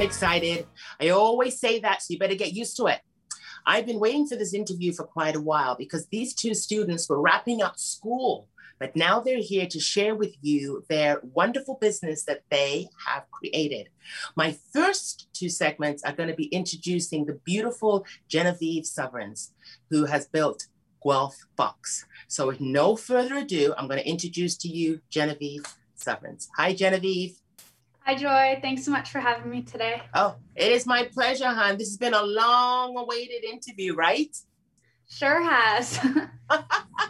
I am excited. I always say that, so you better get used to it. I've been waiting for this interview for quite a while because these two students were wrapping up school, but now they're here to share with you their wonderful business that they have created. My first two segments are going to be introducing the beautiful Genevieve Sovereigns, who has built Guelph Box. So, with no further ado, I'm going to introduce to you Genevieve Sovereigns. Hi, Genevieve. Hi, Joy. Thanks so much for having me today. Oh, it is my pleasure, hon. This has been a long awaited interview, right? Sure has.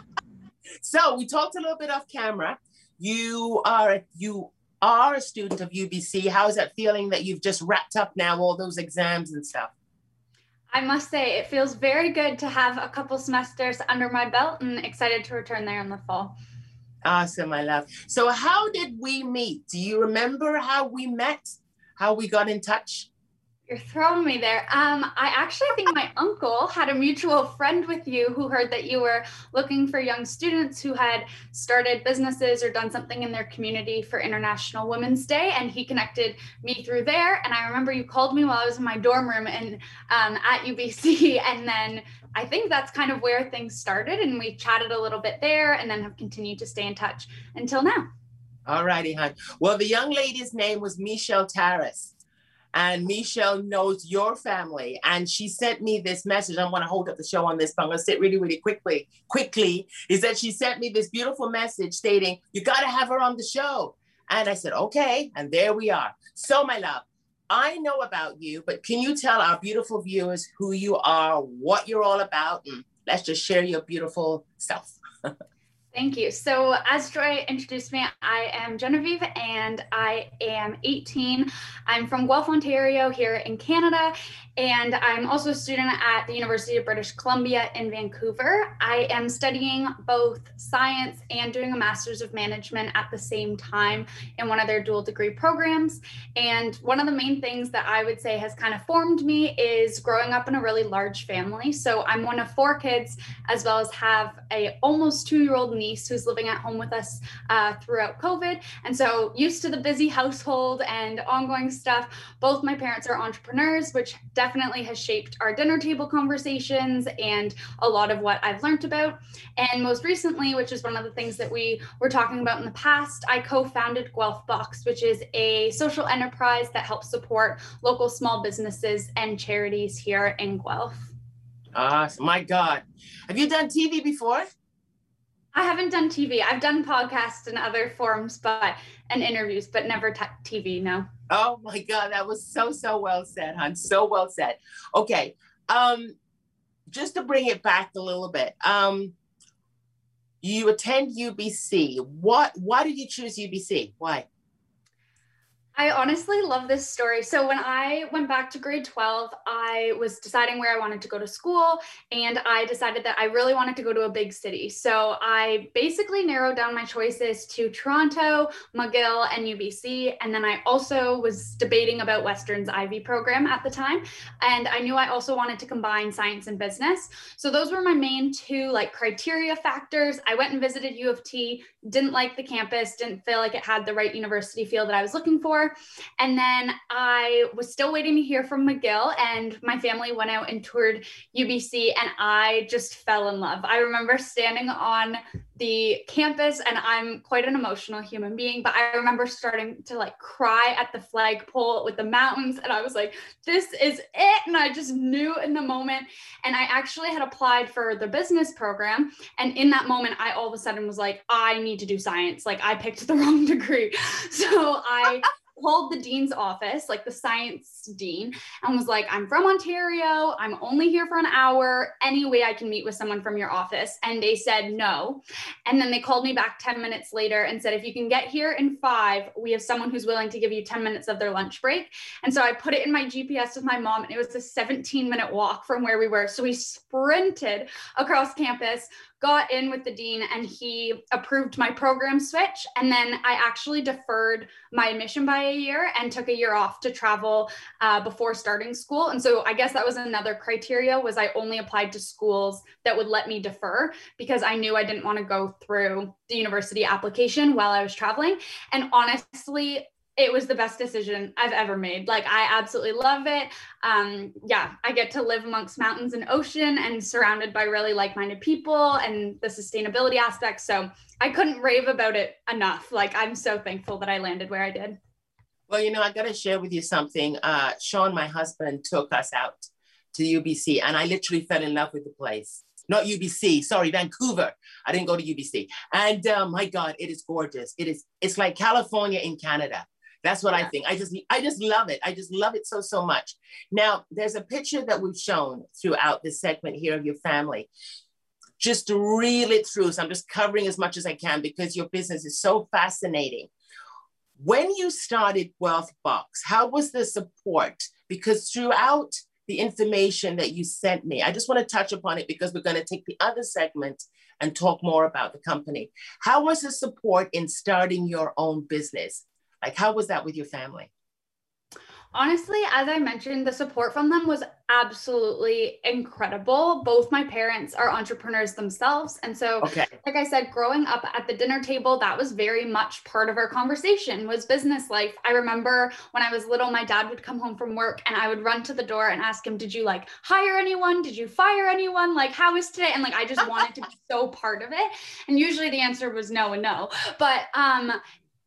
so we talked a little bit off camera. You are you are a student of UBC. How is that feeling that you've just wrapped up now all those exams and stuff? I must say it feels very good to have a couple semesters under my belt and excited to return there in the fall. Awesome, my love. So, how did we meet? Do you remember how we met? How we got in touch? You're throwing me there. Um, I actually think my uncle had a mutual friend with you who heard that you were looking for young students who had started businesses or done something in their community for International Women's Day, and he connected me through there. And I remember you called me while I was in my dorm room and um, at UBC, and then I think that's kind of where things started, and we chatted a little bit there, and then have continued to stay in touch until now. All righty, hon. Well, the young lady's name was Michelle Taras and Michelle knows your family. And she sent me this message. I'm going to hold up the show on this, but I'm going to say it really, really quickly. Quickly, is that she sent me this beautiful message stating, You got to have her on the show. And I said, Okay. And there we are. So, my love, I know about you, but can you tell our beautiful viewers who you are, what you're all about, and let's just share your beautiful self. Thank you. So, as Joy introduced me, I am Genevieve and I am 18. I'm from Guelph, Ontario, here in Canada, and I'm also a student at the University of British Columbia in Vancouver. I am studying both science and doing a master's of management at the same time in one of their dual degree programs. And one of the main things that I would say has kind of formed me is growing up in a really large family. So, I'm one of four kids, as well as have a almost two year old niece who's living at home with us uh, throughout COVID. And so, used to the busy household and ongoing stuff. Both my parents are entrepreneurs, which definitely has shaped our dinner table conversations and a lot of what I've learned about. And most recently, which is one of the things that we were talking about in the past, I co founded Guelph Box, which is a social enterprise that helps support local small businesses and charities here in Guelph. Awesome. My God. Have you done TV before? I haven't done TV. I've done podcasts and other forms, but and interviews, but never t- TV. No. Oh my God, that was so so well said, hon. So well said. Okay, um, just to bring it back a little bit. Um, you attend UBC. What? Why did you choose UBC? Why? I honestly love this story. So, when I went back to grade 12, I was deciding where I wanted to go to school, and I decided that I really wanted to go to a big city. So, I basically narrowed down my choices to Toronto, McGill, and UBC. And then I also was debating about Western's Ivey program at the time. And I knew I also wanted to combine science and business. So, those were my main two like criteria factors. I went and visited U of T, didn't like the campus, didn't feel like it had the right university feel that I was looking for. And then I was still waiting to hear from McGill, and my family went out and toured UBC, and I just fell in love. I remember standing on the campus and I'm quite an emotional human being, but I remember starting to like cry at the flagpole with the mountains and I was like, this is it. And I just knew in the moment. And I actually had applied for the business program. And in that moment, I all of a sudden was like, I need to do science. Like I picked the wrong degree. So I called the dean's office, like the science dean, and was like, I'm from Ontario. I'm only here for an hour. Any way I can meet with someone from your office? And they said no. And then they called me back 10 minutes later and said, if you can get here in five, we have someone who's willing to give you 10 minutes of their lunch break. And so I put it in my GPS with my mom, and it was a 17 minute walk from where we were. So we sprinted across campus, got in with the dean and he approved my program switch. And then I actually deferred my admission by a year and took a year off to travel uh, before starting school. And so I guess that was another criteria was I only applied to schools that would let me defer because I knew I didn't want to go through the university application while I was traveling. And honestly, it was the best decision I've ever made. Like I absolutely love it. Um, yeah, I get to live amongst mountains and ocean and surrounded by really like-minded people and the sustainability aspect. So I couldn't rave about it enough. Like I'm so thankful that I landed where I did. Well, you know, I got to share with you something. Uh, Sean, my husband, took us out to UBC, and I literally fell in love with the place. Not UBC, sorry, Vancouver. I didn't go to UBC, and uh, my God, it is gorgeous. It is. It's like California in Canada. That's what yeah. I think. I just I just love it. I just love it so so much. Now, there's a picture that we've shown throughout this segment here of your family. Just to reel it through. So I'm just covering as much as I can because your business is so fascinating. When you started Guelph Box, how was the support? Because throughout the information that you sent me, I just want to touch upon it because we're going to take the other segment and talk more about the company. How was the support in starting your own business? Like, how was that with your family? Honestly, as I mentioned, the support from them was absolutely incredible. Both my parents are entrepreneurs themselves. And so, okay. like I said, growing up at the dinner table, that was very much part of our conversation was business life. I remember when I was little, my dad would come home from work and I would run to the door and ask him, did you like hire anyone? Did you fire anyone? Like, how is today? And like, I just wanted to be so part of it. And usually the answer was no and no. But um,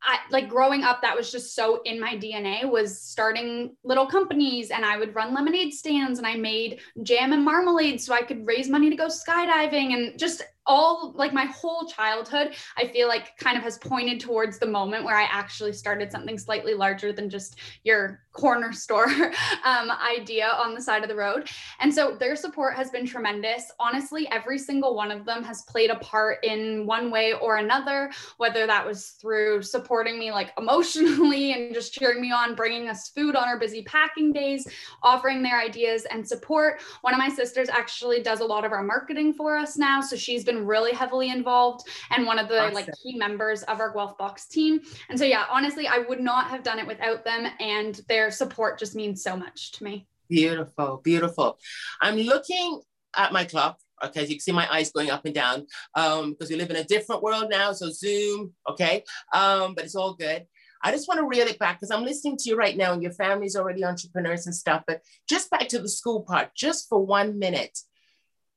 I, like growing up, that was just so in my DNA was starting little companies and I would run lemonade stands and I made jam and marmalade so I could raise money to go skydiving and just all like my whole childhood i feel like kind of has pointed towards the moment where i actually started something slightly larger than just your corner store um, idea on the side of the road. And so their support has been tremendous. Honestly every single one of them has played a part in one way or another whether that was through supporting me like emotionally and just cheering me on bringing us food on our busy packing days offering their ideas and support. One of my sisters actually does a lot of our marketing for us now so she's been been really heavily involved and one of the awesome. like key members of our Guelph Box team. And so yeah, honestly, I would not have done it without them and their support just means so much to me. Beautiful, beautiful. I'm looking at my clock. Okay, you can see my eyes going up and down um, because we live in a different world now. So Zoom, okay, um, but it's all good. I just want to reel it back because I'm listening to you right now and your family's already entrepreneurs and stuff. But just back to the school part, just for one minute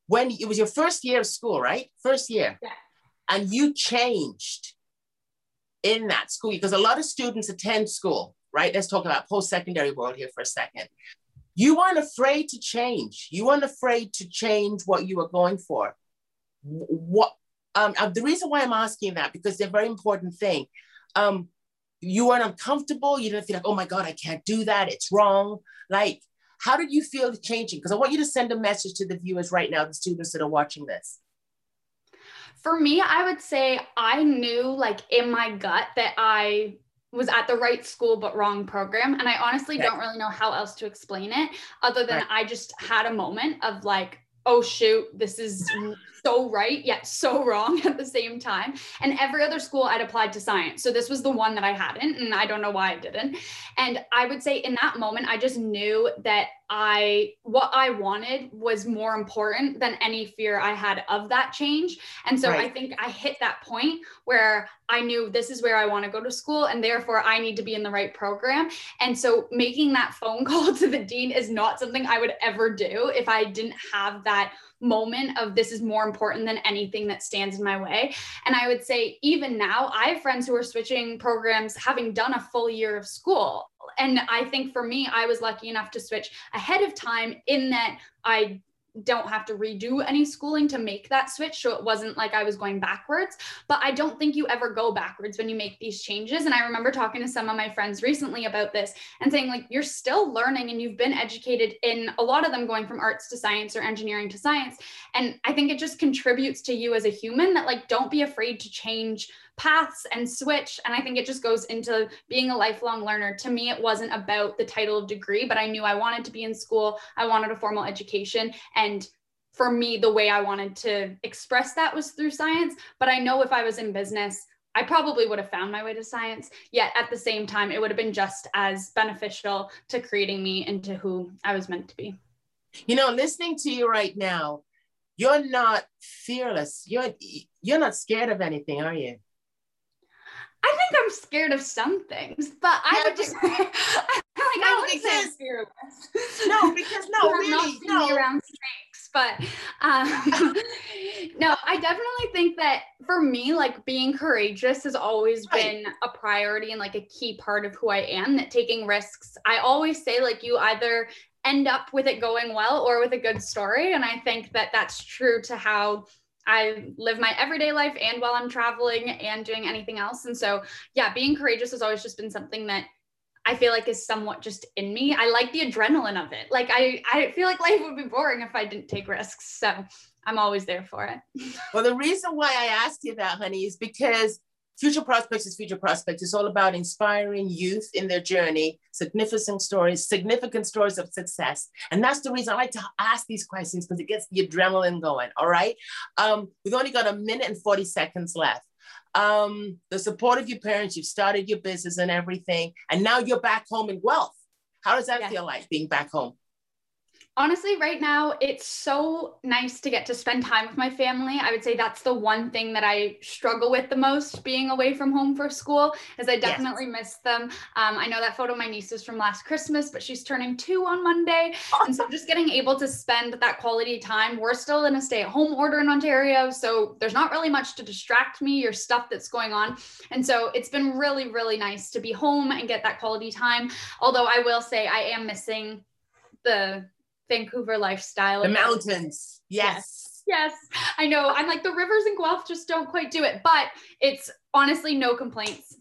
when it was your first year of school, right? First year. Yeah. And you changed in that school because a lot of students attend school, right? Let's talk about post-secondary world here for a second. You weren't afraid to change. You weren't afraid to change what you were going for. What um, uh, the reason why I'm asking that because they're a very important thing. Um, you weren't uncomfortable. You didn't feel like, oh my God, I can't do that. It's wrong. Like how did you feel changing? Because I want you to send a message to the viewers right now, the students that are watching this. For me, I would say I knew like in my gut that I was at the right school but wrong program and i honestly okay. don't really know how else to explain it other than right. i just had a moment of like oh shoot this is so right yet so wrong at the same time and every other school i'd applied to science so this was the one that i hadn't and i don't know why i didn't and i would say in that moment i just knew that I what I wanted was more important than any fear I had of that change. And so right. I think I hit that point where I knew this is where I want to go to school and therefore I need to be in the right program. And so making that phone call to the dean is not something I would ever do if I didn't have that moment of this is more important than anything that stands in my way. And I would say, even now, I have friends who are switching programs having done a full year of school and I think for me, I was lucky enough to switch ahead of time in that I don't have to redo any schooling to make that switch. So it wasn't like I was going backwards. But I don't think you ever go backwards when you make these changes. And I remember talking to some of my friends recently about this and saying, like, you're still learning and you've been educated in a lot of them going from arts to science or engineering to science. And I think it just contributes to you as a human that, like, don't be afraid to change paths and switch. And I think it just goes into being a lifelong learner. To me, it wasn't about the title of degree, but I knew I wanted to be in school. I wanted a formal education. And for me, the way I wanted to express that was through science. But I know if I was in business, I probably would have found my way to science. Yet at the same time, it would have been just as beneficial to creating me into who I was meant to be. You know, listening to you right now, you're not fearless. You're you're not scared of anything, are you? I think I'm scared of some things, but I would just like no, I because. No, because no, really, not no. around snakes, but um, no, I definitely think that for me, like being courageous has always right. been a priority and like a key part of who I am. That taking risks, I always say like you either end up with it going well or with a good story, and I think that that's true to how I live my everyday life and while I'm traveling and doing anything else. And so, yeah, being courageous has always just been something that I feel like is somewhat just in me. I like the adrenaline of it. Like I, I feel like life would be boring if I didn't take risks. So I'm always there for it. well, the reason why I asked you that, honey, is because Future Prospects is Future Prospects. It's all about inspiring youth in their journey, significant stories, significant stories of success. And that's the reason I like to ask these questions because it gets the adrenaline going. All right. Um, we've only got a minute and 40 seconds left. Um, the support of your parents, you've started your business and everything, and now you're back home in Guelph. How does that feel like being back home? Honestly right now it's so nice to get to spend time with my family. I would say that's the one thing that i struggle with the most being away from home for school is i definitely yes. miss them. Um, i know that photo of my niece is from last christmas but she's turning two on monday. And so just getting able to spend that quality time we're still in a stay-at-home order in ontario so there's not really much to distract me or stuff that's going on. And so it's been really really nice to be home and get that quality time. Although i will say i am missing the Vancouver lifestyle. The mountains. Yes. yes. yes. I know. I'm like the rivers in Guelph just don't quite do it, but it's honestly no complaints.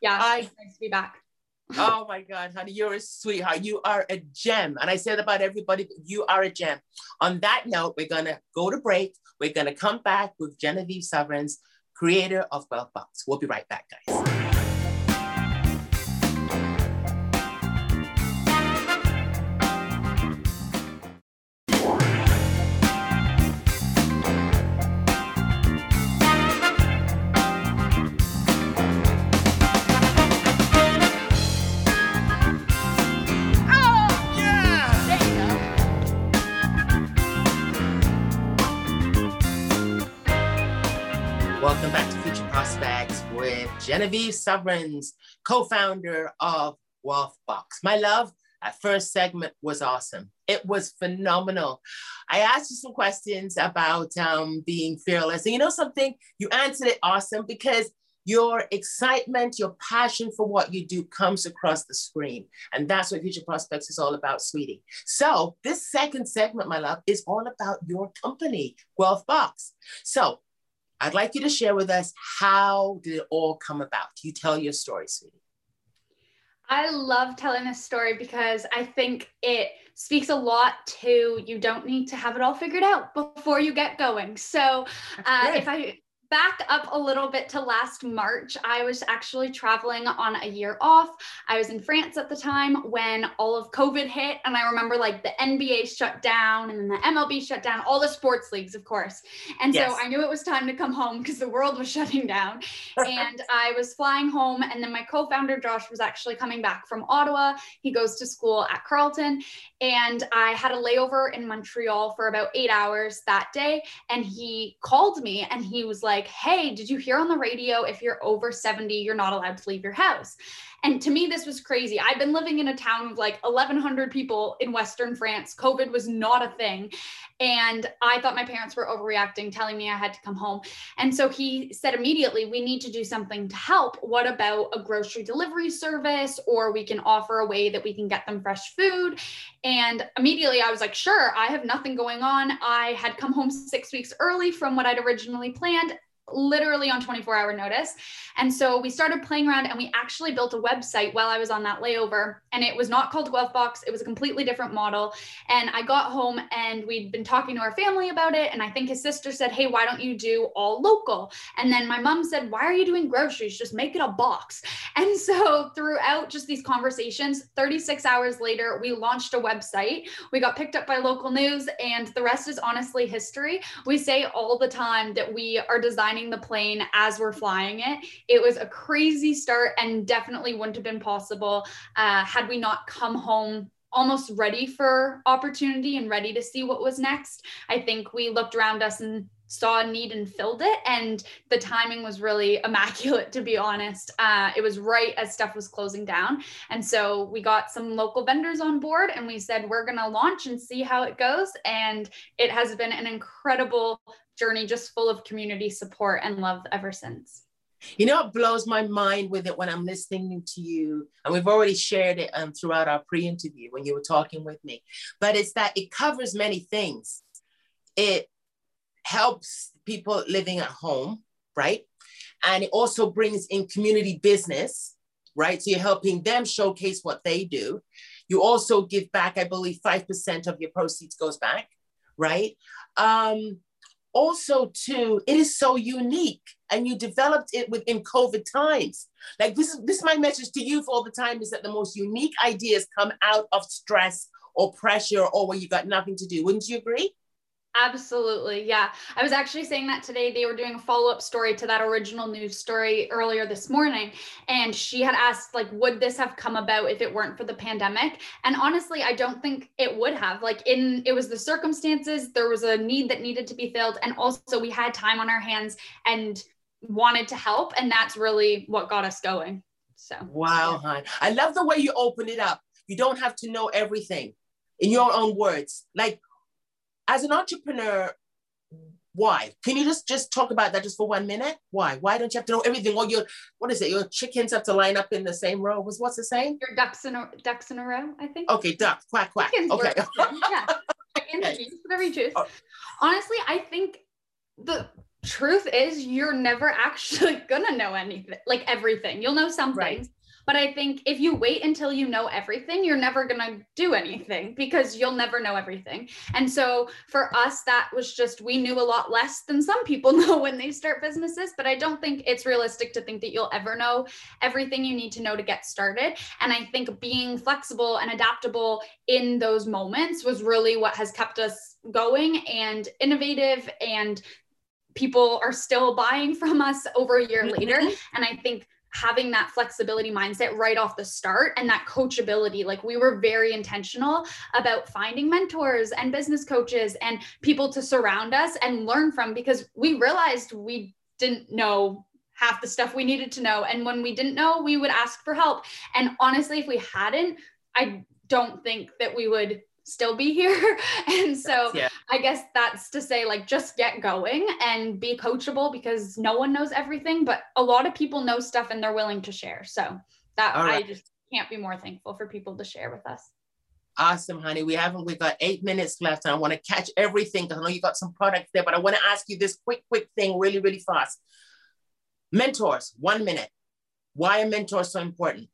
Yeah, I, nice to be back. oh my God, honey, you're a sweetheart. You are a gem. And I say that about everybody, but you are a gem. On that note, we're going to go to break. We're going to come back with Genevieve Sovereigns, creator of Guelph Box. We'll be right back, guys. Genevieve Sovereigns, co-founder of Guelph Box. My love, that first segment was awesome. It was phenomenal. I asked you some questions about um, being fearless. And you know something? You answered it awesome because your excitement, your passion for what you do comes across the screen. And that's what Future Prospects is all about, sweetie. So, this second segment, my love, is all about your company, Guelph Box. So, I'd like you to share with us how did it all come about? You tell your story, sweetie. I love telling this story because I think it speaks a lot to you don't need to have it all figured out before you get going. So, uh, if I back up a little bit to last March, I was actually traveling on a year off. I was in France at the time when all of COVID hit. And I remember like the NBA shut down and then the MLB shut down, all the sports leagues, of course. And yes. so I knew it was time to come home because the world was shutting down. and I was flying home. And then my co founder, Josh, was actually coming back from Ottawa. He goes to school at Carleton. And I had a layover in Montreal for about eight hours that day. And he called me and he was like, Like, hey, did you hear on the radio if you're over 70, you're not allowed to leave your house? And to me, this was crazy. I've been living in a town of like 1,100 people in Western France. COVID was not a thing. And I thought my parents were overreacting, telling me I had to come home. And so he said immediately, We need to do something to help. What about a grocery delivery service? Or we can offer a way that we can get them fresh food. And immediately I was like, Sure, I have nothing going on. I had come home six weeks early from what I'd originally planned literally on 24 hour notice. And so we started playing around and we actually built a website while I was on that layover. And it was not called Guelph Box, it was a completely different model. And I got home and we'd been talking to our family about it. And I think his sister said, Hey, why don't you do all local? And then my mom said, Why are you doing groceries? Just make it a box. And so throughout just these conversations, 36 hours later, we launched a website. We got picked up by local news, and the rest is honestly history. We say all the time that we are designing designing the plane as we're flying it. It was a crazy start and definitely wouldn't have been possible uh, had we not come home almost ready for opportunity and ready to see what was next. I think we looked around us and saw a need and filled it. And the timing was really immaculate, to be honest. Uh, it was right as stuff was closing down. And so we got some local vendors on board and we said, we're going to launch and see how it goes. And it has been an incredible journey, just full of community support and love ever since. You know, it blows my mind with it when I'm listening to you, and we've already shared it um, throughout our pre interview when you were talking with me, but it's that it covers many things. It helps people living at home, right? And it also brings in community business, right? So you're helping them showcase what they do. You also give back, I believe 5% of your proceeds goes back, right? Um, also, too, it is so unique and you developed it within COVID times. Like this is this is my message to you for all the time is that the most unique ideas come out of stress or pressure or where you got nothing to do. Wouldn't you agree? Absolutely. Yeah. I was actually saying that today. They were doing a follow up story to that original news story earlier this morning. And she had asked, like, would this have come about if it weren't for the pandemic? And honestly, I don't think it would have. Like, in it was the circumstances, there was a need that needed to be filled. And also, we had time on our hands and wanted to help. And that's really what got us going. So, wow, hon. I love the way you open it up. You don't have to know everything in your own words. Like, as an entrepreneur, why? Can you just just talk about that just for one minute? Why? Why don't you have to know everything? All your what is it? Your chickens have to line up in the same row. Was what's the saying? Your ducks in a ducks in a row. I think. Okay, ducks quack quack. Chickens okay. yeah. Chickens, whatever you choose. Oh. Honestly, I think the truth is you're never actually gonna know anything, like everything. You'll know some right. things, but I think if you wait until you know everything, you're never going to do anything because you'll never know everything. And so for us, that was just, we knew a lot less than some people know when they start businesses. But I don't think it's realistic to think that you'll ever know everything you need to know to get started. And I think being flexible and adaptable in those moments was really what has kept us going and innovative and people are still buying from us over a year mm-hmm. later. And I think having that flexibility mindset right off the start and that coachability. Like we were very intentional about finding mentors and business coaches and people to surround us and learn from because we realized we didn't know half the stuff we needed to know. And when we didn't know, we would ask for help. And honestly, if we hadn't, I don't think that we would still be here. and so yeah. I guess that's to say, like, just get going and be coachable because no one knows everything, but a lot of people know stuff and they're willing to share. So that right. I just can't be more thankful for people to share with us. Awesome, honey. We haven't, we've got eight minutes left and I want to catch everything because I know you got some products there, but I want to ask you this quick, quick thing really, really fast. Mentors, one minute. Why are mentors so important?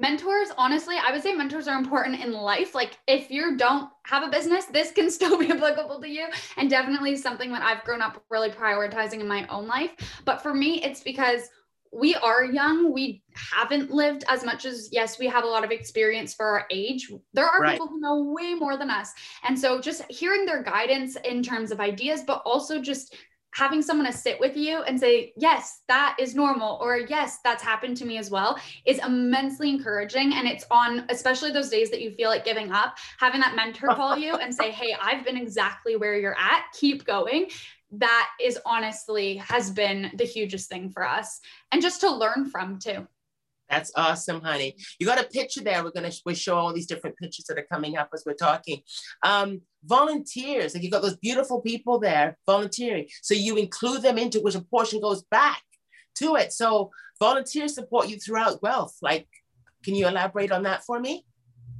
Mentors honestly i would say mentors are important in life. Like if you don't have a business this can still be applicable to you and definitely something that i've grown up really prioritizing in my own life. But for me it's because we are young. We haven't lived as much as yes we have a lot of experience for our age. There are right. people who know way more than us. And so just hearing their guidance in terms of ideas but also just having someone to sit with you and say, yes, that is normal, or yes, that's happened to me as well, is immensely encouraging. And it's on, especially those days that you feel like giving up, having that mentor call you and say, hey, I've been exactly where you're at, keep going. That is honestly has been the hugest thing for us. And just to learn from too. That's awesome, honey. You got a picture there. We're gonna we show all these different pictures that are coming up as we're talking. Um, volunteers, like you got those beautiful people there volunteering. So you include them into which a portion goes back to it. So volunteers support you throughout Guelph. Like, can you elaborate on that for me?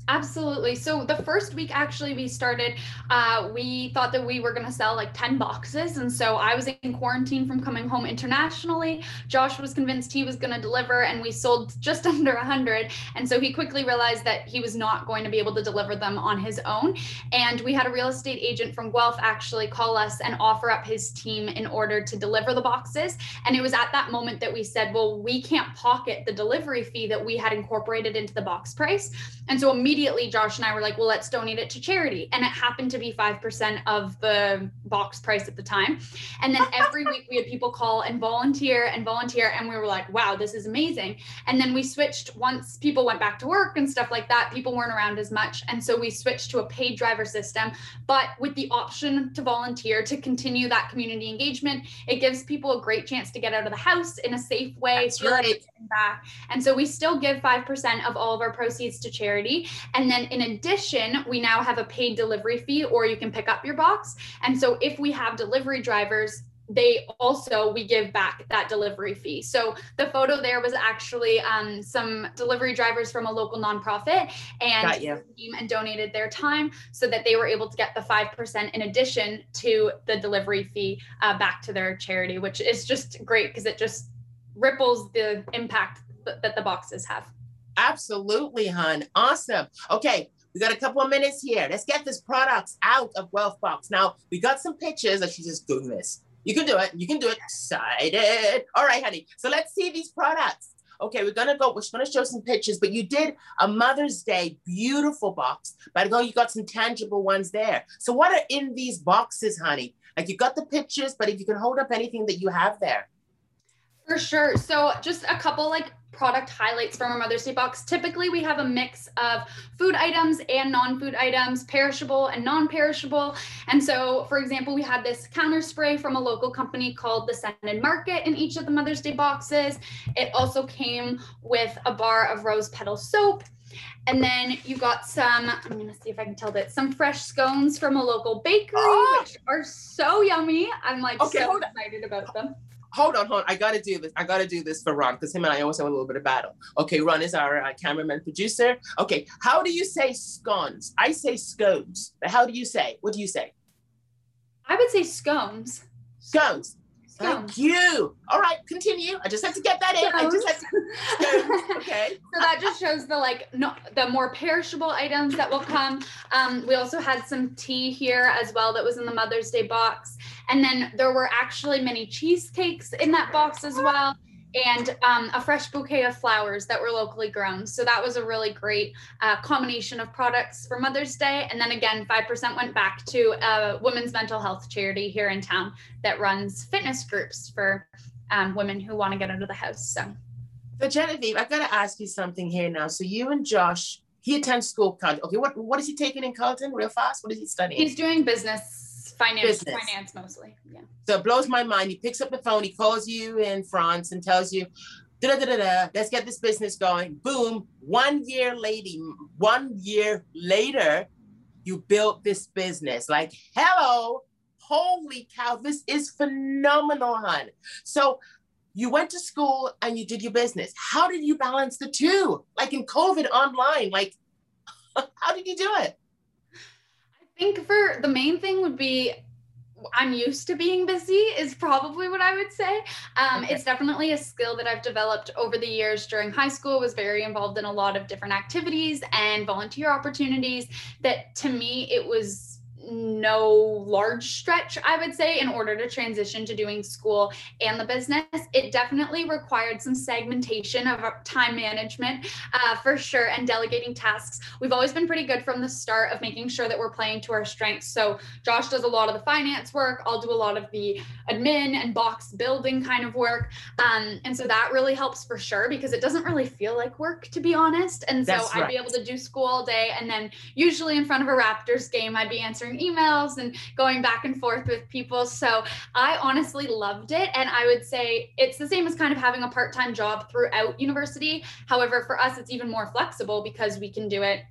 Absolutely. So the first week, actually, we started, uh, we thought that we were going to sell like 10 boxes. And so I was in quarantine from coming home internationally. Josh was convinced he was going to deliver, and we sold just under 100. And so he quickly realized that he was not going to be able to deliver them on his own. And we had a real estate agent from Guelph actually call us and offer up his team in order to deliver the boxes. And it was at that moment that we said, well, we can't pocket the delivery fee that we had incorporated into the box price. And so immediately immediately Josh and I were like, well, let's donate it to charity. And it happened to be 5% of the box price at the time. And then every week we had people call and volunteer and volunteer. And we were like, wow, this is amazing. And then we switched once people went back to work and stuff like that, people weren't around as much. And so we switched to a paid driver system, but with the option to volunteer to continue that community engagement. It gives people a great chance to get out of the house in a safe way. That's right. Back. And so we still give 5% of all of our proceeds to charity. And then in addition, we now have a paid delivery fee or you can pick up your box. And so if we have delivery drivers, they also we give back that delivery fee. So the photo there was actually um, some delivery drivers from a local nonprofit and came and donated their time so that they were able to get the 5% in addition to the delivery fee uh, back to their charity which is just great because it just ripples the impact that the boxes have absolutely hun awesome okay we got a couple of minutes here. Let's get this products out of Guelph Box. Now, we got some pictures. Let's just doing this. You can do it. You can do it. Excited. All right, honey. So let's see these products. Okay, we're gonna go. We're gonna show some pictures, but you did a Mother's Day beautiful box. But I go, you got some tangible ones there. So what are in these boxes, honey? Like you got the pictures, but if you can hold up anything that you have there. For sure. So just a couple like product highlights from our Mother's Day box. Typically, we have a mix of food items and non-food items, perishable and non-perishable. And so, for example, we had this counter spray from a local company called the Scented Market in each of the Mother's Day boxes. It also came with a bar of rose petal soap. And then you got some, I'm gonna see if I can tell that, some fresh scones from a local bakery, oh! which are so yummy. I'm like okay, so excited about them hold on, hold on. I got to do this. I got to do this for Ron because him and I always have a little bit of battle. Okay, Ron is our uh, cameraman producer. Okay, how do you say scones? I say scones. But how do you say? What do you say? I would say scones. Scones. Thank you. All right, continue. I just had to get that in. I just had to. okay. so that just shows the like no, the more perishable items that will come. Um, we also had some tea here as well that was in the Mother's Day box, and then there were actually many cheesecakes in that box as well and um, a fresh bouquet of flowers that were locally grown. So that was a really great uh, combination of products for Mother's Day. And then again, 5% went back to a women's mental health charity here in town that runs fitness groups for um, women who want to get out of the house. So, so Genevieve, I've got to ask you something here now. So you and Josh, he attends school. Okay, what, what is he taking in Carleton real fast? What is he studying? He's doing business finance, business. finance mostly. Yeah. So it blows my mind. He picks up the phone, he calls you in France and tells you, da da da da, let's get this business going. Boom. One year later, one year later, you built this business. Like, hello, holy cow, this is phenomenal, hon. So you went to school and you did your business. How did you balance the two? Like in COVID online, like how did you do it? Think for the main thing would be I'm used to being busy is probably what I would say. Um, okay. It's definitely a skill that I've developed over the years. During high school, was very involved in a lot of different activities and volunteer opportunities. That to me, it was no large stretch, I would say, in order to transition to doing school and the business. It definitely required some segmentation of time management uh, for sure and delegating tasks. We've always been pretty good from the start of making sure that we're playing to our strengths. So Josh does a lot of the finance work, I'll do a lot of the admin and box building kind of work. Um, and so that really helps for sure because it doesn't really feel like work, to be honest. And so I'd be able to do school all day. And then usually in front of a Raptors game, I'd be answering emails and going back and forth with people. So I honestly loved it. And I would say it's the same as kind of having a part time job throughout university. However, for us, it's even more flexible because we can do it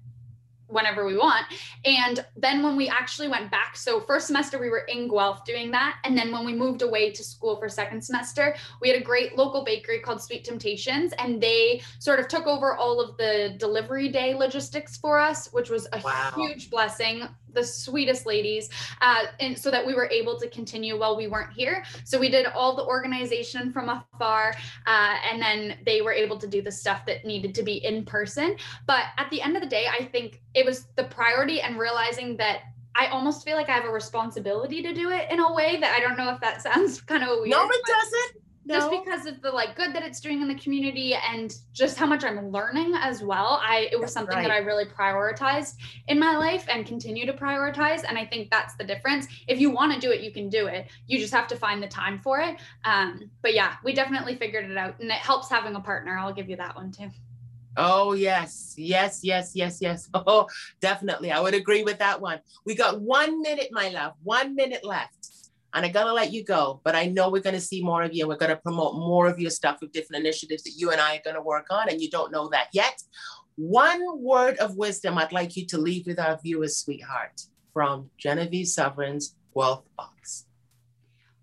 whenever we want. And then when we actually went back, so first semester we were in Guelph doing that. And then when we moved away to school for second semester, we had a great local bakery called Sweet Temptations. And they sort of took over all of the delivery day logistics for us, which was a wow. huge blessing the sweetest ladies uh, and so that we were able to continue while we weren't here so we did all the organization from afar uh, and then they were able to do the stuff that needed to be in person but at the end of the day i think it was the priority and realizing that I almost feel like I have a responsibility to do it in a way that I don't know if that sounds kind of weird. No, it doesn't. No, just because of the like good that it's doing in the community and just how much I'm learning as well. I it was that's something right. that I really prioritized in my life and continue to prioritize. And I think that's the difference. If you want to do it, you can do it. You just have to find the time for it. Um, but yeah, we definitely figured it out, and it helps having a partner. I'll give you that one too. Oh, yes, yes, yes, yes, yes. Oh, definitely. I would agree with that one. We got one minute, my love, one minute left. And I gotta let you go, but I know we're gonna see more of you. And we're gonna promote more of your stuff with different initiatives that you and I are gonna work on, and you don't know that yet. One word of wisdom I'd like you to leave with our viewers, sweetheart, from Genevieve Sovereign's Guelph Box.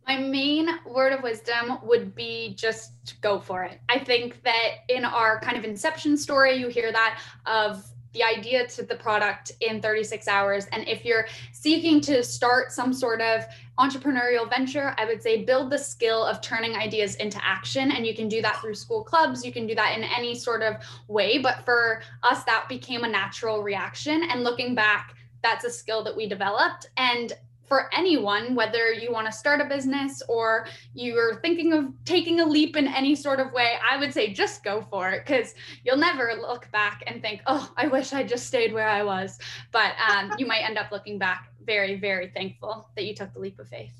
My main word of wisdom would be just go for it. I think that in our kind of inception story, you hear that of the idea to the product in 36 hours. And if you're seeking to start some sort of entrepreneurial venture, I would say build the skill of turning ideas into action. And you can do that through school clubs, you can do that in any sort of way. But for us, that became a natural reaction. And looking back, that's a skill that we developed. And for anyone, whether you want to start a business or you're thinking of taking a leap in any sort of way, I would say just go for it because you'll never look back and think, oh, I wish I just stayed where I was. But um, you might end up looking back very, very thankful that you took the leap of faith.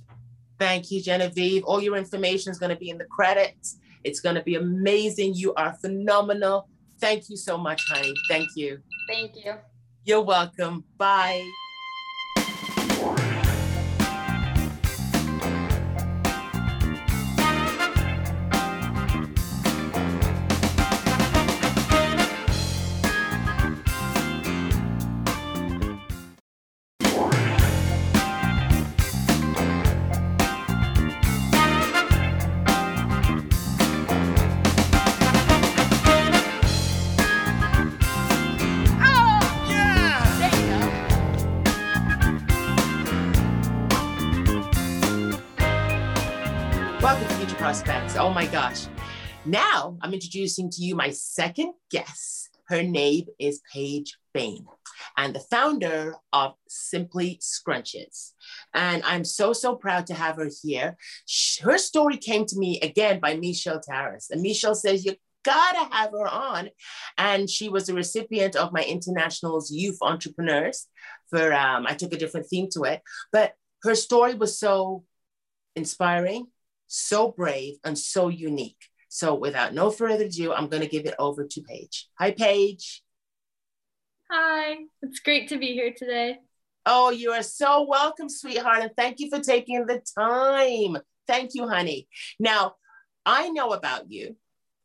Thank you, Genevieve. All your information is going to be in the credits. It's going to be amazing. You are phenomenal. Thank you so much, honey. Thank you. Thank you. You're welcome. Bye. Now I'm introducing to you my second guest. Her name is Paige Bain and the founder of Simply Scrunches. And I'm so, so proud to have her here. Her story came to me again by Michelle Taras. And Michelle says, You gotta have her on. And she was a recipient of my International's Youth Entrepreneurs for, um, I took a different theme to it. But her story was so inspiring so brave, and so unique. So without no further ado, I'm going to give it over to Paige. Hi, Paige. Hi, it's great to be here today. Oh, you are so welcome, sweetheart. And thank you for taking the time. Thank you, honey. Now, I know about you.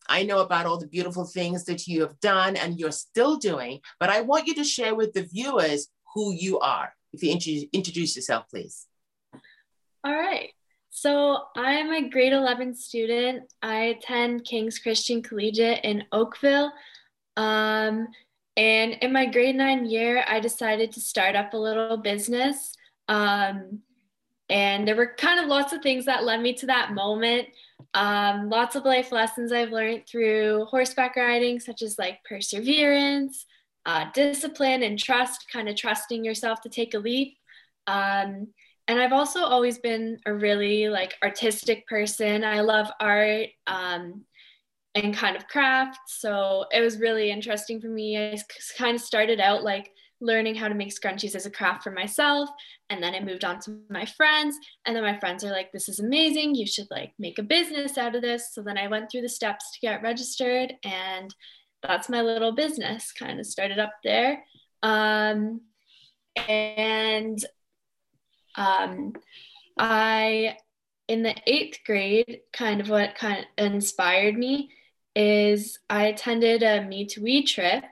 I know about all the beautiful things that you have done and you're still doing, but I want you to share with the viewers who you are. If you introduce yourself, please. All right. So I'm a grade 11 student. I attend King's Christian Collegiate in Oakville. Um, and in my grade nine year, I decided to start up a little business. Um, and there were kind of lots of things that led me to that moment. Um, lots of life lessons I've learned through horseback riding, such as like perseverance, uh, discipline, and trust, kind of trusting yourself to take a leap. Um, and I've also always been a really like artistic person. I love art um, and kind of craft. So it was really interesting for me. I kind of started out like learning how to make scrunchies as a craft for myself. And then I moved on to my friends. And then my friends are like, this is amazing. You should like make a business out of this. So then I went through the steps to get registered. And that's my little business kind of started up there. Um, and um, I, in the eighth grade, kind of what kind of inspired me is I attended a Me to We trip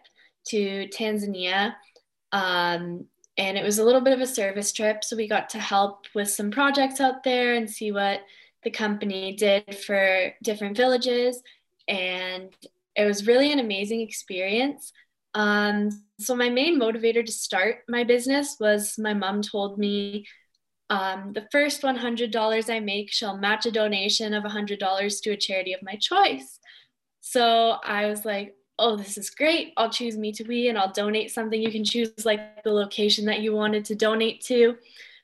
to Tanzania. Um, and it was a little bit of a service trip. So we got to help with some projects out there and see what the company did for different villages. And it was really an amazing experience. Um, so, my main motivator to start my business was my mom told me um, the first $100 I make shall match a donation of $100 to a charity of my choice. So I was like, oh, this is great. I'll choose Me to We and I'll donate something. You can choose like the location that you wanted to donate to.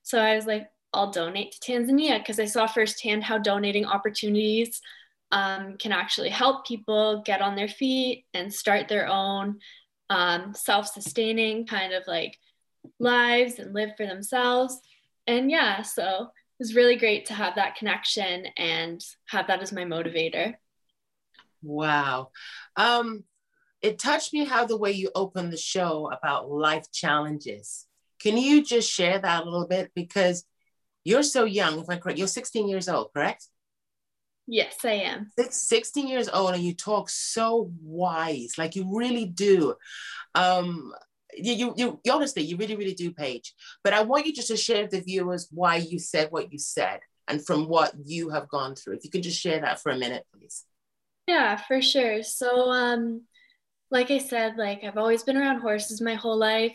So I was like, I'll donate to Tanzania because I saw firsthand how donating opportunities um, can actually help people get on their feet and start their own um, self sustaining kind of like lives and live for themselves. And yeah, so it was really great to have that connection and have that as my motivator. Wow. Um, it touched me how the way you opened the show about life challenges. Can you just share that a little bit? Because you're so young, if I'm correct, you're 16 years old, correct? Yes, I am. Six, 16 years old, and you talk so wise, like you really do. Um, you, you, you, honestly, you really, really do, Paige. But I want you just to share with the viewers why you said what you said and from what you have gone through. If you can just share that for a minute, please. Yeah, for sure. So, um, like I said, like I've always been around horses my whole life.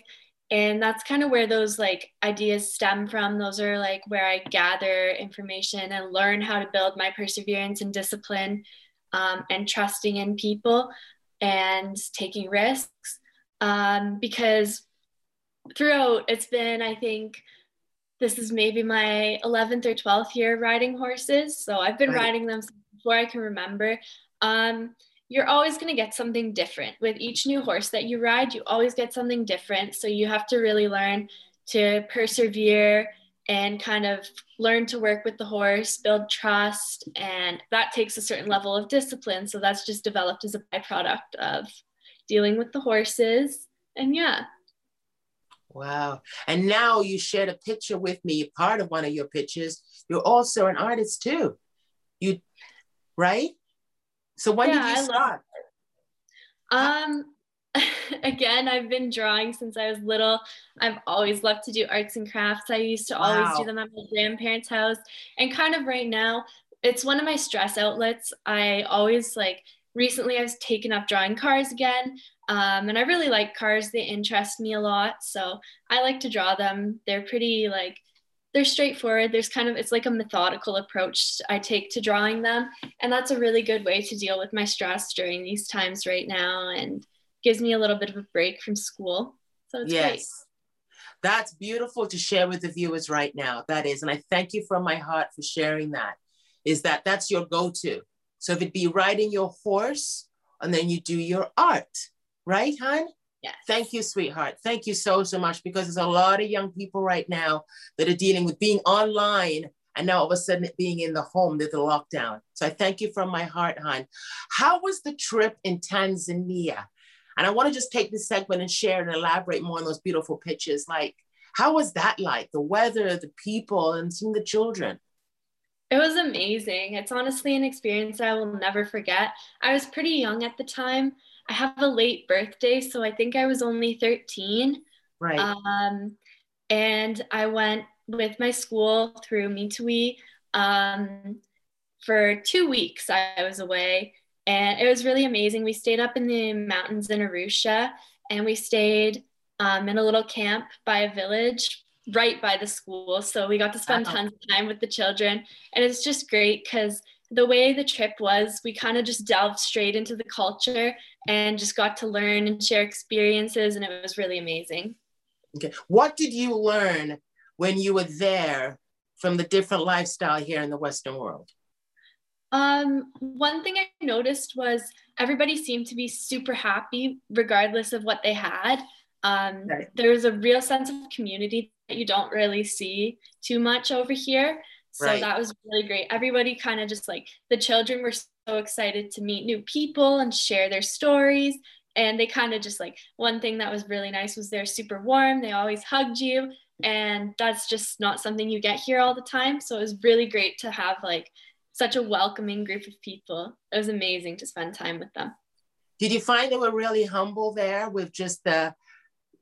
And that's kind of where those like ideas stem from. Those are like where I gather information and learn how to build my perseverance and discipline um, and trusting in people and taking risks. Um, because throughout, it's been, I think, this is maybe my 11th or 12th year riding horses. So I've been right. riding them before I can remember. Um, you're always going to get something different with each new horse that you ride you always get something different so you have to really learn to persevere and kind of learn to work with the horse build trust and that takes a certain level of discipline so that's just developed as a byproduct of dealing with the horses and yeah wow and now you shared a picture with me part of one of your pictures you're also an artist too you right so when yeah, did you start? Um, again, I've been drawing since I was little. I've always loved to do arts and crafts. I used to wow. always do them at my grandparents' house. And kind of right now, it's one of my stress outlets. I always like recently I've taken up drawing cars again. Um, and I really like cars. They interest me a lot. So I like to draw them. They're pretty like they're straightforward. There's kind of, it's like a methodical approach I take to drawing them. And that's a really good way to deal with my stress during these times right now and gives me a little bit of a break from school. So it's yes. great. That's beautiful to share with the viewers right now. That is. And I thank you from my heart for sharing that. Is that that's your go to. So if it be riding your horse and then you do your art, right, hon? Yes. Thank you, sweetheart. Thank you so, so much because there's a lot of young people right now that are dealing with being online and now all of a sudden being in the home, there's a lockdown. So I thank you from my heart, hon. How was the trip in Tanzania? And I want to just take this segment and share and elaborate more on those beautiful pictures. Like, how was that like? The weather, the people, and seeing the children? It was amazing. It's honestly an experience I will never forget. I was pretty young at the time, I have a late birthday, so I think I was only 13. Right. Um, and I went with my school through Me to We um, for two weeks. I was away, and it was really amazing. We stayed up in the mountains in Arusha, and we stayed um, in a little camp by a village right by the school. So we got to spend wow. tons of time with the children, and it's just great because the way the trip was, we kind of just delved straight into the culture and just got to learn and share experiences, and it was really amazing. Okay. What did you learn when you were there from the different lifestyle here in the Western world? Um, one thing I noticed was everybody seemed to be super happy regardless of what they had. Um, right. There was a real sense of community you don't really see too much over here. So right. that was really great. Everybody kind of just like the children were so excited to meet new people and share their stories. And they kind of just like one thing that was really nice was they're super warm. They always hugged you. And that's just not something you get here all the time. So it was really great to have like such a welcoming group of people. It was amazing to spend time with them. Did you find they were really humble there with just the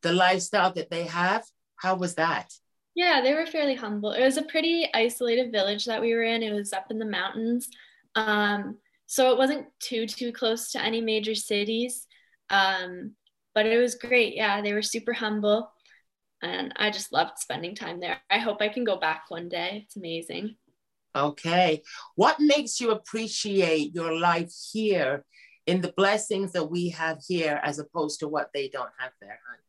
the lifestyle that they have? How was that? Yeah, they were fairly humble. It was a pretty isolated village that we were in. It was up in the mountains. Um, so it wasn't too, too close to any major cities. Um, but it was great. Yeah, they were super humble. And I just loved spending time there. I hope I can go back one day. It's amazing. Okay. What makes you appreciate your life here in the blessings that we have here as opposed to what they don't have there, honey?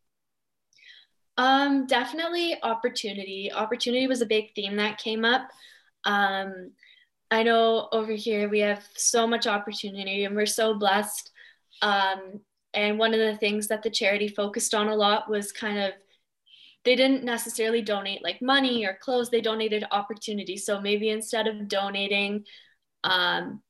Um, definitely opportunity. Opportunity was a big theme that came up. Um, I know over here we have so much opportunity and we're so blessed. Um, and one of the things that the charity focused on a lot was kind of they didn't necessarily donate like money or clothes they donated opportunity so maybe instead of donating um,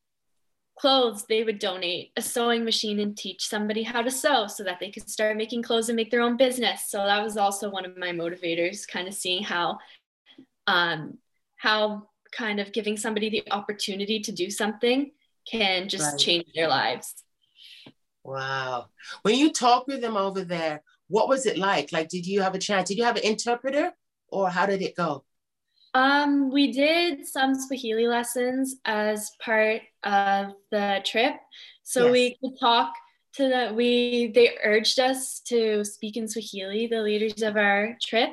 clothes they would donate a sewing machine and teach somebody how to sew so that they could start making clothes and make their own business so that was also one of my motivators kind of seeing how um, how kind of giving somebody the opportunity to do something can just right. change their lives wow when you talk with them over there what was it like? Like, did you have a chance? Did you have an interpreter or how did it go? Um, we did some Swahili lessons as part of the trip. So yes. we could talk to the, we, they urged us to speak in Swahili, the leaders of our trip.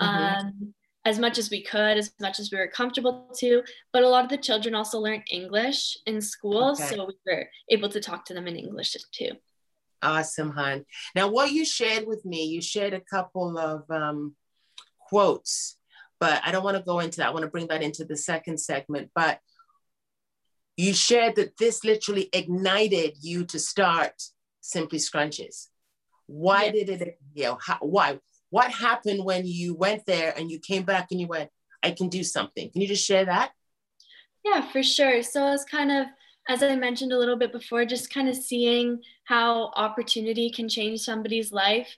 Mm-hmm. Um, as much as we could, as much as we were comfortable to. But a lot of the children also learned English in school, okay. so we were able to talk to them in English too. Awesome, hon. Now, what you shared with me, you shared a couple of um, quotes, but I don't want to go into that. I want to bring that into the second segment. But you shared that this literally ignited you to start Simply Scrunches. Why yes. did it, you know, how, why? What happened when you went there and you came back and you went, I can do something? Can you just share that? Yeah, for sure. So it's kind of as I mentioned a little bit before, just kind of seeing how opportunity can change somebody's life.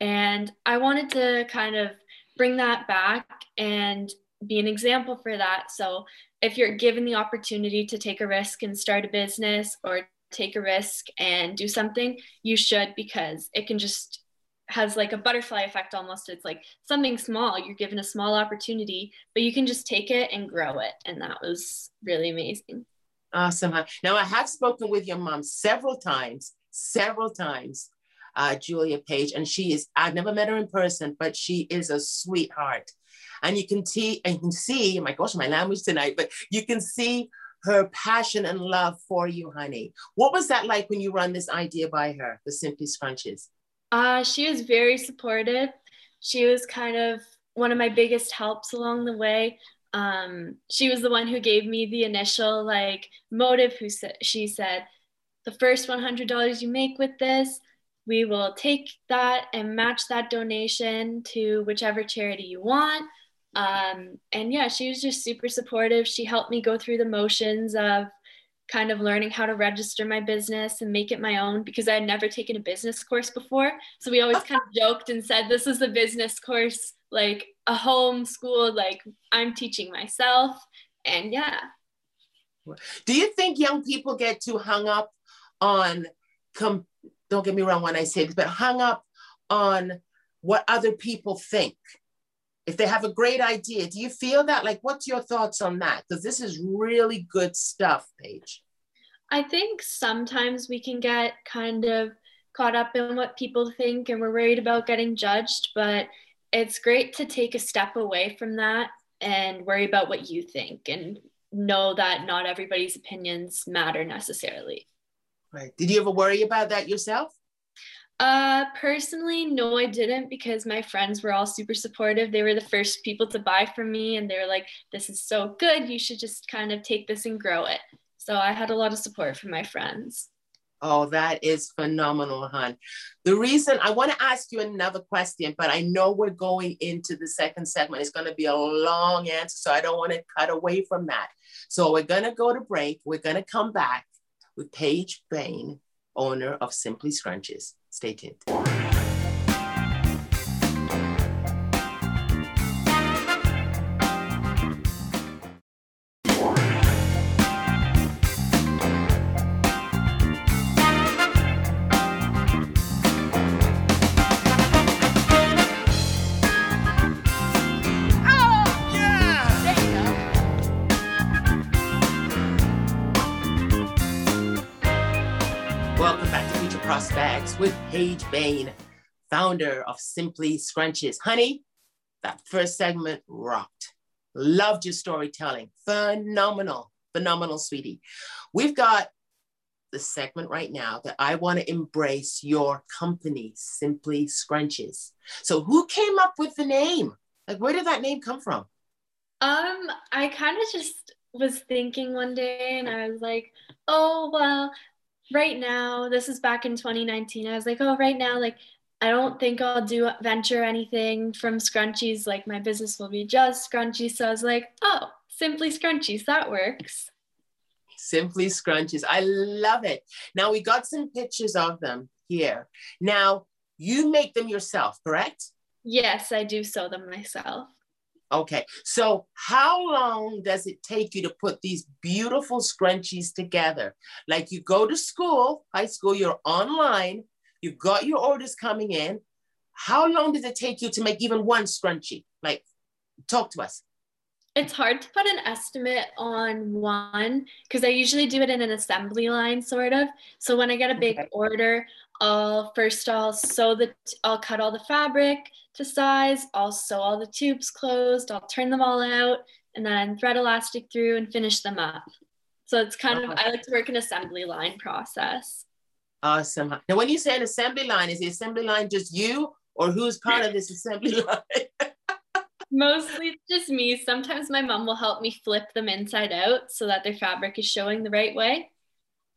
And I wanted to kind of bring that back and be an example for that. So if you're given the opportunity to take a risk and start a business or take a risk and do something, you should because it can just has like a butterfly effect almost. It's like something small, you're given a small opportunity, but you can just take it and grow it. And that was really amazing. Awesome. Now, I have spoken with your mom several times, several times, uh, Julia Page, and she is, I've never met her in person, but she is a sweetheart. And you can see, and you can see, oh my gosh, my language tonight, but you can see her passion and love for you, honey. What was that like when you run this idea by her, the Simply Scrunches? Uh, she was very supportive. She was kind of one of my biggest helps along the way um, she was the one who gave me the initial like motive who said she said the first $100 you make with this we will take that and match that donation to whichever charity you want. Um, and yeah she was just super supportive. She helped me go through the motions of kind of learning how to register my business and make it my own because I had never taken a business course before. So we always kind of joked and said, This is the business course like a home school like i'm teaching myself. And yeah. Do you think young people get too hung up on come don't get me wrong when i say this but hung up on what other people think. If they have a great idea do you feel that? Like what's your thoughts on that? Because this is really good stuff paige. I think sometimes we can get kind of caught up in what people think and we're worried about getting judged but it's great to take a step away from that and worry about what you think and know that not everybody's opinions matter necessarily. Right. Did you ever worry about that yourself? Uh, personally, no, I didn't because my friends were all super supportive. They were the first people to buy from me, and they were like, "This is so good. You should just kind of take this and grow it." So I had a lot of support from my friends. Oh, that is phenomenal, hon. The reason I want to ask you another question, but I know we're going into the second segment. It's going to be a long answer, so I don't want to cut away from that. So we're going to go to break. We're going to come back with Paige Bain, owner of Simply Scrunches. Stay tuned. Paige Bain, founder of Simply Scrunches. Honey, that first segment rocked. Loved your storytelling. Phenomenal, phenomenal, sweetie. We've got the segment right now that I want to embrace your company, Simply Scrunches. So, who came up with the name? Like, where did that name come from? Um, I kind of just was thinking one day and I was like, oh, well, right now, this is back in 2019. I was like, oh, right now, like, I don't think I'll do venture anything from scrunchies. Like, my business will be just scrunchies. So I was like, oh, simply scrunchies, that works. Simply scrunchies. I love it. Now, we got some pictures of them here. Now, you make them yourself, correct? Yes, I do sew them myself. Okay, so how long does it take you to put these beautiful scrunchies together? Like you go to school, high school, you're online, you've got your orders coming in. How long does it take you to make even one scrunchie? Like, talk to us. It's hard to put an estimate on one because I usually do it in an assembly line, sort of. So when I get a big okay. order, I'll first I'll sew the I'll cut all the fabric to size, I'll sew all the tubes closed, I'll turn them all out, and then thread elastic through and finish them up. So it's kind of I like to work an assembly line process. Awesome. Now when you say an assembly line, is the assembly line just you or who's part of this assembly line? Mostly just me. Sometimes my mom will help me flip them inside out so that their fabric is showing the right way.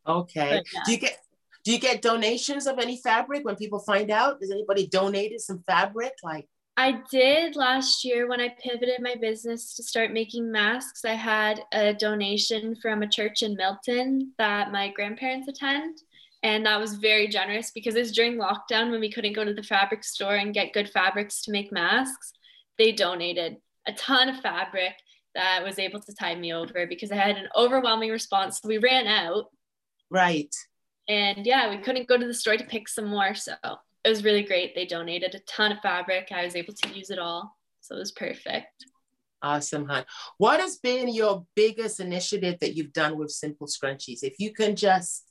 Okay. yeah. Do you get do you get donations of any fabric when people find out? Does anybody donated some fabric? Like I did last year when I pivoted my business to start making masks. I had a donation from a church in Milton that my grandparents attend. And that was very generous because it was during lockdown when we couldn't go to the fabric store and get good fabrics to make masks. They donated a ton of fabric that was able to tide me over because I had an overwhelming response. So we ran out. Right and yeah, we couldn't go to the store to pick some more. So it was really great. They donated a ton of fabric. I was able to use it all. So it was perfect. Awesome, hon. What has been your biggest initiative that you've done with Simple Scrunchies? If you can just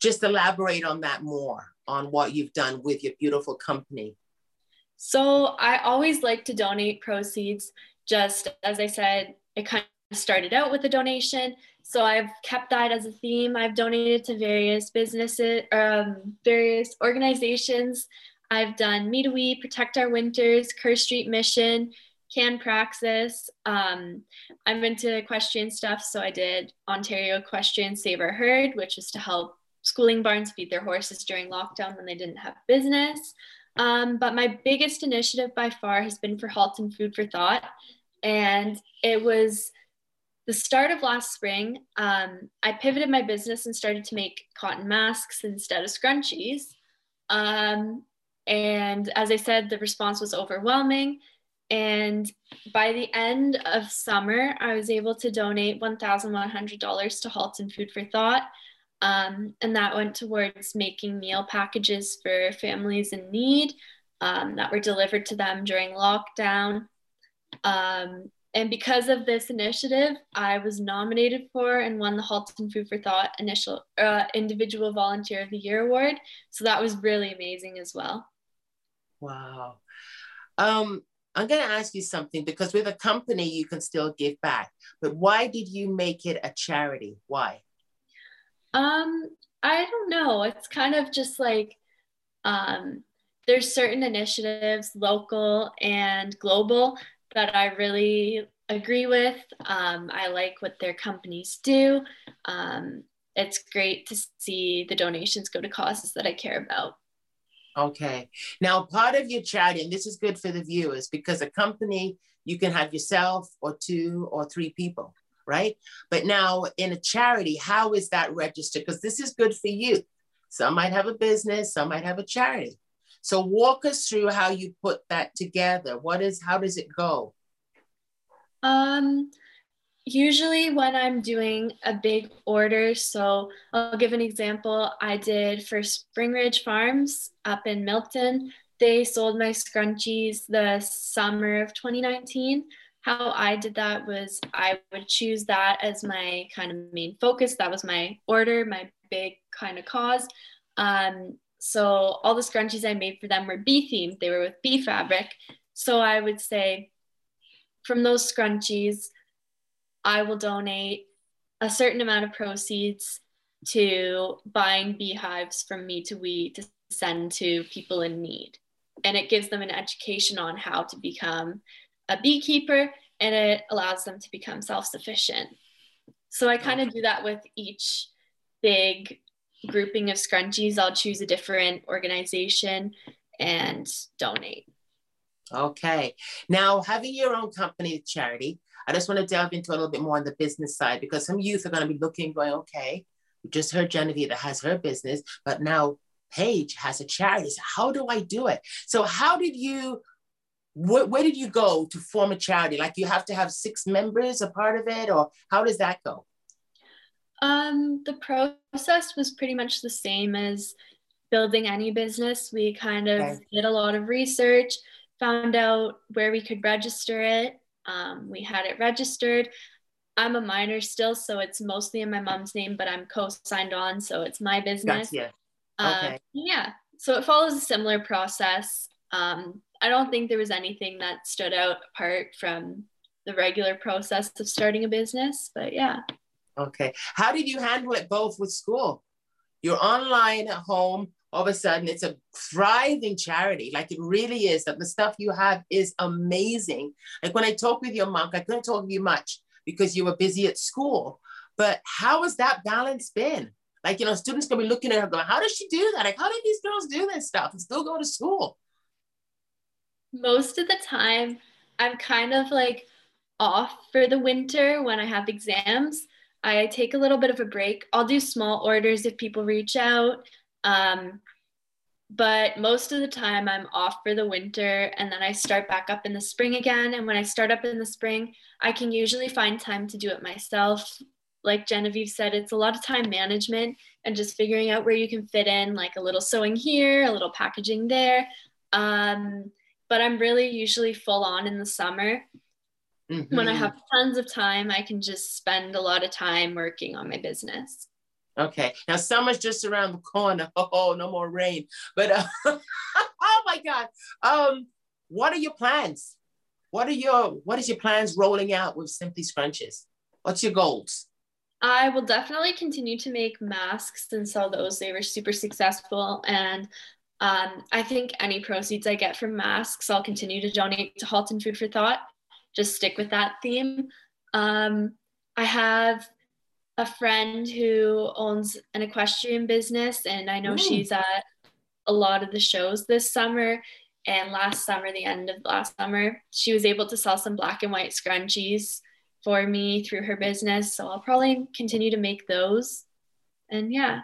just elaborate on that more on what you've done with your beautiful company. So I always like to donate proceeds. Just as I said, it kind of started out with a donation so I've kept that as a theme. I've donated to various businesses, um, various organizations. I've done Me to We, Protect Our Winters, Kerr Street Mission, Can Praxis. Um, I'm into equestrian stuff, so I did Ontario Equestrian Save Our Herd, which is to help schooling barns feed their horses during lockdown when they didn't have business. Um, but my biggest initiative by far has been for Halton Food for Thought. And it was the start of last spring, um, I pivoted my business and started to make cotton masks instead of scrunchies. Um, and as I said, the response was overwhelming. And by the end of summer, I was able to donate $1,100 to Halton Food for Thought. Um, and that went towards making meal packages for families in need um, that were delivered to them during lockdown. Um, and because of this initiative, I was nominated for and won the Halton Food for Thought initial uh, Individual Volunteer of the Year award. So that was really amazing as well. Wow. Um, I'm going to ask you something because with a company, you can still give back. But why did you make it a charity? Why? Um, I don't know. It's kind of just like um, there's certain initiatives, local and global, that I really agree with. Um, I like what their companies do. Um, it's great to see the donations go to causes that I care about. Okay. Now, part of your charity, and this is good for the viewers because a company, you can have yourself or two or three people, right? But now in a charity, how is that registered? Because this is good for you. Some might have a business, some might have a charity. So walk us through how you put that together. What is, how does it go? Um, usually when I'm doing a big order, so I'll give an example. I did for Spring Ridge Farms up in Milton. They sold my scrunchies the summer of 2019. How I did that was I would choose that as my kind of main focus. That was my order, my big kind of cause. Um, so all the scrunchies I made for them were bee themed. They were with bee fabric. So I would say from those scrunchies, I will donate a certain amount of proceeds to buying beehives from me to we to send to people in need. And it gives them an education on how to become a beekeeper and it allows them to become self sufficient. So I kind of do that with each big grouping of scrunchies. I'll choose a different organization and donate. Okay. Now, having your own company charity, I just want to delve into a little bit more on the business side because some youth are going to be looking, going, okay, we just heard Genevieve that has her business, but now Paige has a charity. So how do I do it? So how did you where, did you go to form a charity? Like you have to have six members a part of it, or how does that go? Um, the process was pretty much the same as building any business. We kind of did a lot of research, found out where we could register it. Um, we had it registered. I'm a minor still, so it's mostly in my mom's name, but I'm co-signed on, so it's my business. Gotcha. Um, okay. yeah. So it follows a similar process. Um, I don't think there was anything that stood out apart from the regular process of starting a business, but yeah. Okay. How did you handle it both with school? You're online at home, all of a sudden it's a thriving charity. Like it really is. That the stuff you have is amazing. Like when I talk with your monk, I couldn't talk to you much because you were busy at school. But how has that balance been? Like, you know, students gonna be looking at her going, how does she do that? Like, how did these girls do this stuff and still go to school? most of the time I'm kind of like off for the winter when I have exams. I take a little bit of a break. I'll do small orders if people reach out. Um, but most of the time I'm off for the winter and then I start back up in the spring again. And when I start up in the spring, I can usually find time to do it myself. Like Genevieve said, it's a lot of time management and just figuring out where you can fit in, like a little sewing here, a little packaging there. Um, but I'm really usually full on in the summer. Mm-hmm. When I have tons of time, I can just spend a lot of time working on my business. Okay. Now summer's just around the corner. Oh, no more rain. But uh, oh my God. Um, what are your plans? What are your what is your plans rolling out with Simply Scrunches? What's your goals? I will definitely continue to make masks and sell those. They were super successful. And um, I think any proceeds I get from masks, I'll continue to donate to Halton Food for Thought. Just stick with that theme. Um, I have a friend who owns an equestrian business, and I know Ooh. she's at a lot of the shows this summer. And last summer, the end of last summer, she was able to sell some black and white scrunchies for me through her business. So I'll probably continue to make those. And yeah.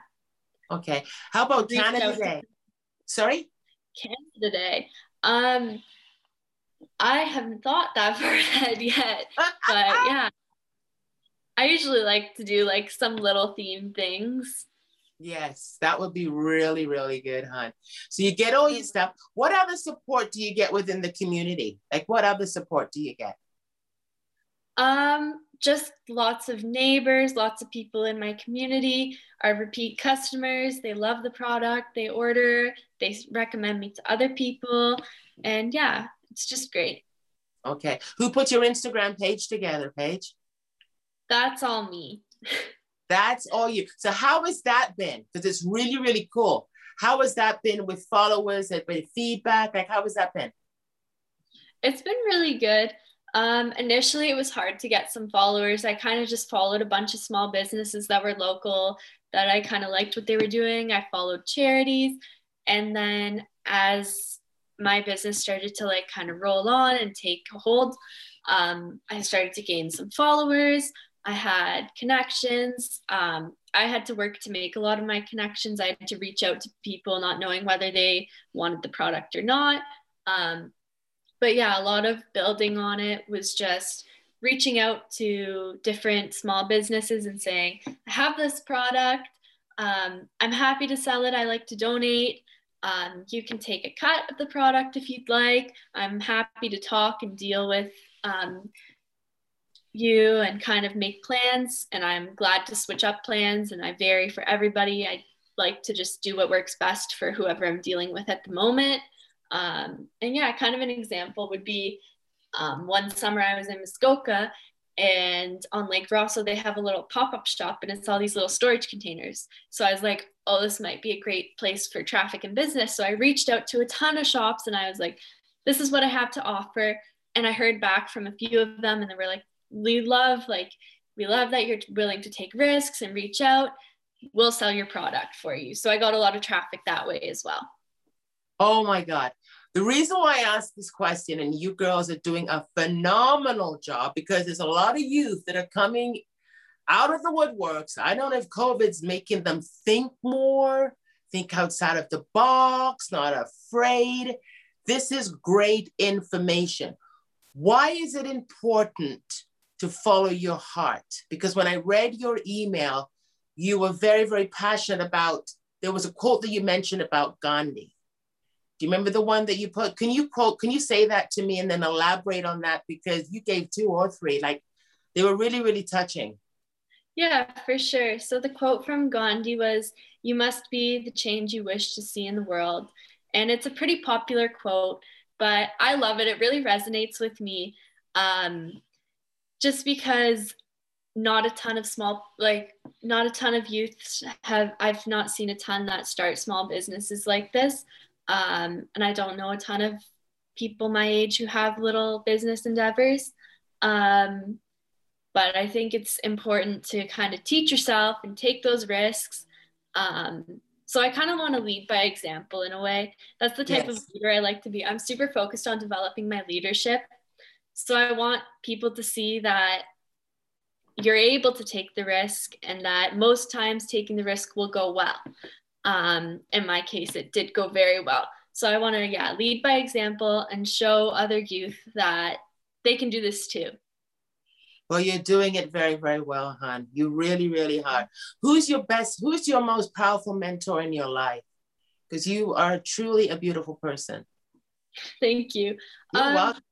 Okay. How about Canada Day? Sorry? Canada Day. Um, I haven't thought that far ahead yet, but yeah. I usually like to do like some little theme things. Yes, that would be really, really good, hon. So you get all your stuff. What other support do you get within the community? Like what other support do you get? Um, just lots of neighbors, lots of people in my community are repeat customers. They love the product, they order, they recommend me to other people. And yeah, it's just great. Okay. Who put your Instagram page together, Paige? That's all me. That's all you. So how has that been? Because it's really, really cool. How has that been with followers and with feedback? Like how has that been? It's been really good. Um, initially, it was hard to get some followers. I kind of just followed a bunch of small businesses that were local that I kind of liked what they were doing. I followed charities. And then as my business started to like kind of roll on and take hold, um, I started to gain some followers. I had connections. Um, I had to work to make a lot of my connections. I had to reach out to people not knowing whether they wanted the product or not. Um, but yeah, a lot of building on it was just reaching out to different small businesses and saying, I have this product. Um, I'm happy to sell it. I like to donate. Um, you can take a cut of the product if you'd like. I'm happy to talk and deal with um, you and kind of make plans. And I'm glad to switch up plans and I vary for everybody. I like to just do what works best for whoever I'm dealing with at the moment. Um, and yeah, kind of an example would be um, one summer I was in Muskoka and on Lake Rosseau, they have a little pop up shop and it's all these little storage containers. So I was like, oh, this might be a great place for traffic and business. So I reached out to a ton of shops and I was like, this is what I have to offer. And I heard back from a few of them and they were like, we love like we love that you're willing to take risks and reach out. We'll sell your product for you. So I got a lot of traffic that way as well. Oh my God. The reason why I asked this question, and you girls are doing a phenomenal job because there's a lot of youth that are coming out of the woodworks. I don't know if COVID's making them think more, think outside of the box, not afraid. This is great information. Why is it important to follow your heart? Because when I read your email, you were very, very passionate about, there was a quote that you mentioned about Gandhi. Do you remember the one that you put? Can you quote, can you say that to me and then elaborate on that? Because you gave two or three, like they were really, really touching. Yeah, for sure. So the quote from Gandhi was, You must be the change you wish to see in the world. And it's a pretty popular quote, but I love it. It really resonates with me. Um, just because not a ton of small like not a ton of youths have i've not seen a ton that start small businesses like this um, and I don't know a ton of people my age who have little business endeavors. Um, but I think it's important to kind of teach yourself and take those risks. Um, so I kind of want to lead by example in a way. That's the type yes. of leader I like to be. I'm super focused on developing my leadership. So I want people to see that you're able to take the risk and that most times taking the risk will go well. Um, in my case, it did go very well. So I want to, yeah, lead by example and show other youth that they can do this too. Well, you're doing it very, very well, hon. You really, really are. Who's your best, who's your most powerful mentor in your life? Because you are truly a beautiful person. Thank you. You're um, welcome.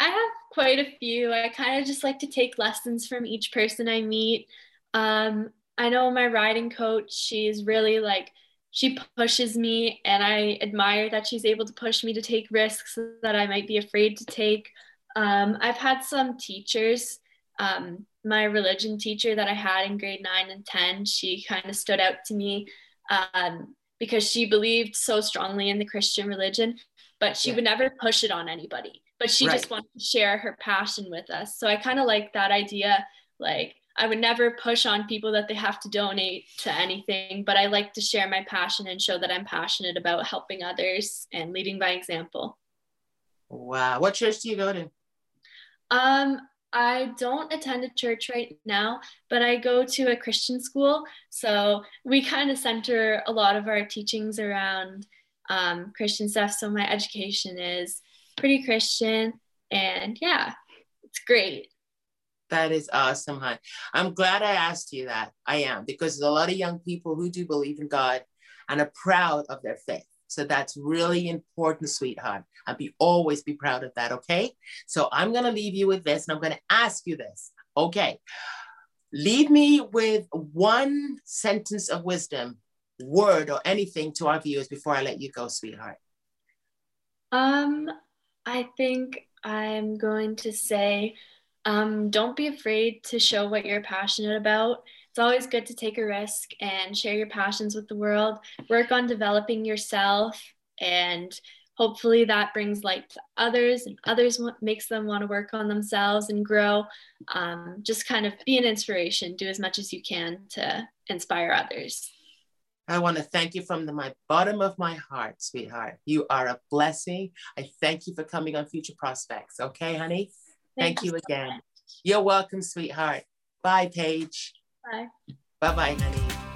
I have quite a few. I kind of just like to take lessons from each person I meet. Um, I know my riding coach, she's really like, she pushes me, and I admire that she's able to push me to take risks that I might be afraid to take. Um, I've had some teachers. Um, my religion teacher that I had in grade nine and 10, she kind of stood out to me um, because she believed so strongly in the Christian religion, but she yeah. would never push it on anybody. But she right. just wanted to share her passion with us. So I kind of like that idea. Like, I would never push on people that they have to donate to anything, but I like to share my passion and show that I'm passionate about helping others and leading by example. Wow. What church do you go to? Um, I don't attend a church right now, but I go to a Christian school. So we kind of center a lot of our teachings around um, Christian stuff. So my education is pretty Christian. And yeah, it's great. That is awesome, hon. I'm glad I asked you that. I am, because there's a lot of young people who do believe in God and are proud of their faith. So that's really important, sweetheart. I'll be always be proud of that. Okay. So I'm to leave you with this and I'm to ask you this. Okay. Leave me with one sentence of wisdom, word, or anything to our viewers before I let you go, sweetheart. Um, I think I'm going to say um, don't be afraid to show what you're passionate about. It's always good to take a risk and share your passions with the world. Work on developing yourself, and hopefully that brings light to others, and others makes them want to work on themselves and grow. Um, just kind of be an inspiration. Do as much as you can to inspire others. I want to thank you from the my bottom of my heart, sweetheart. You are a blessing. I thank you for coming on Future Prospects. Okay, honey? Thank, you again. You're welcome, sweetheart. Bye, Paige. Bye. Bye bye, honey.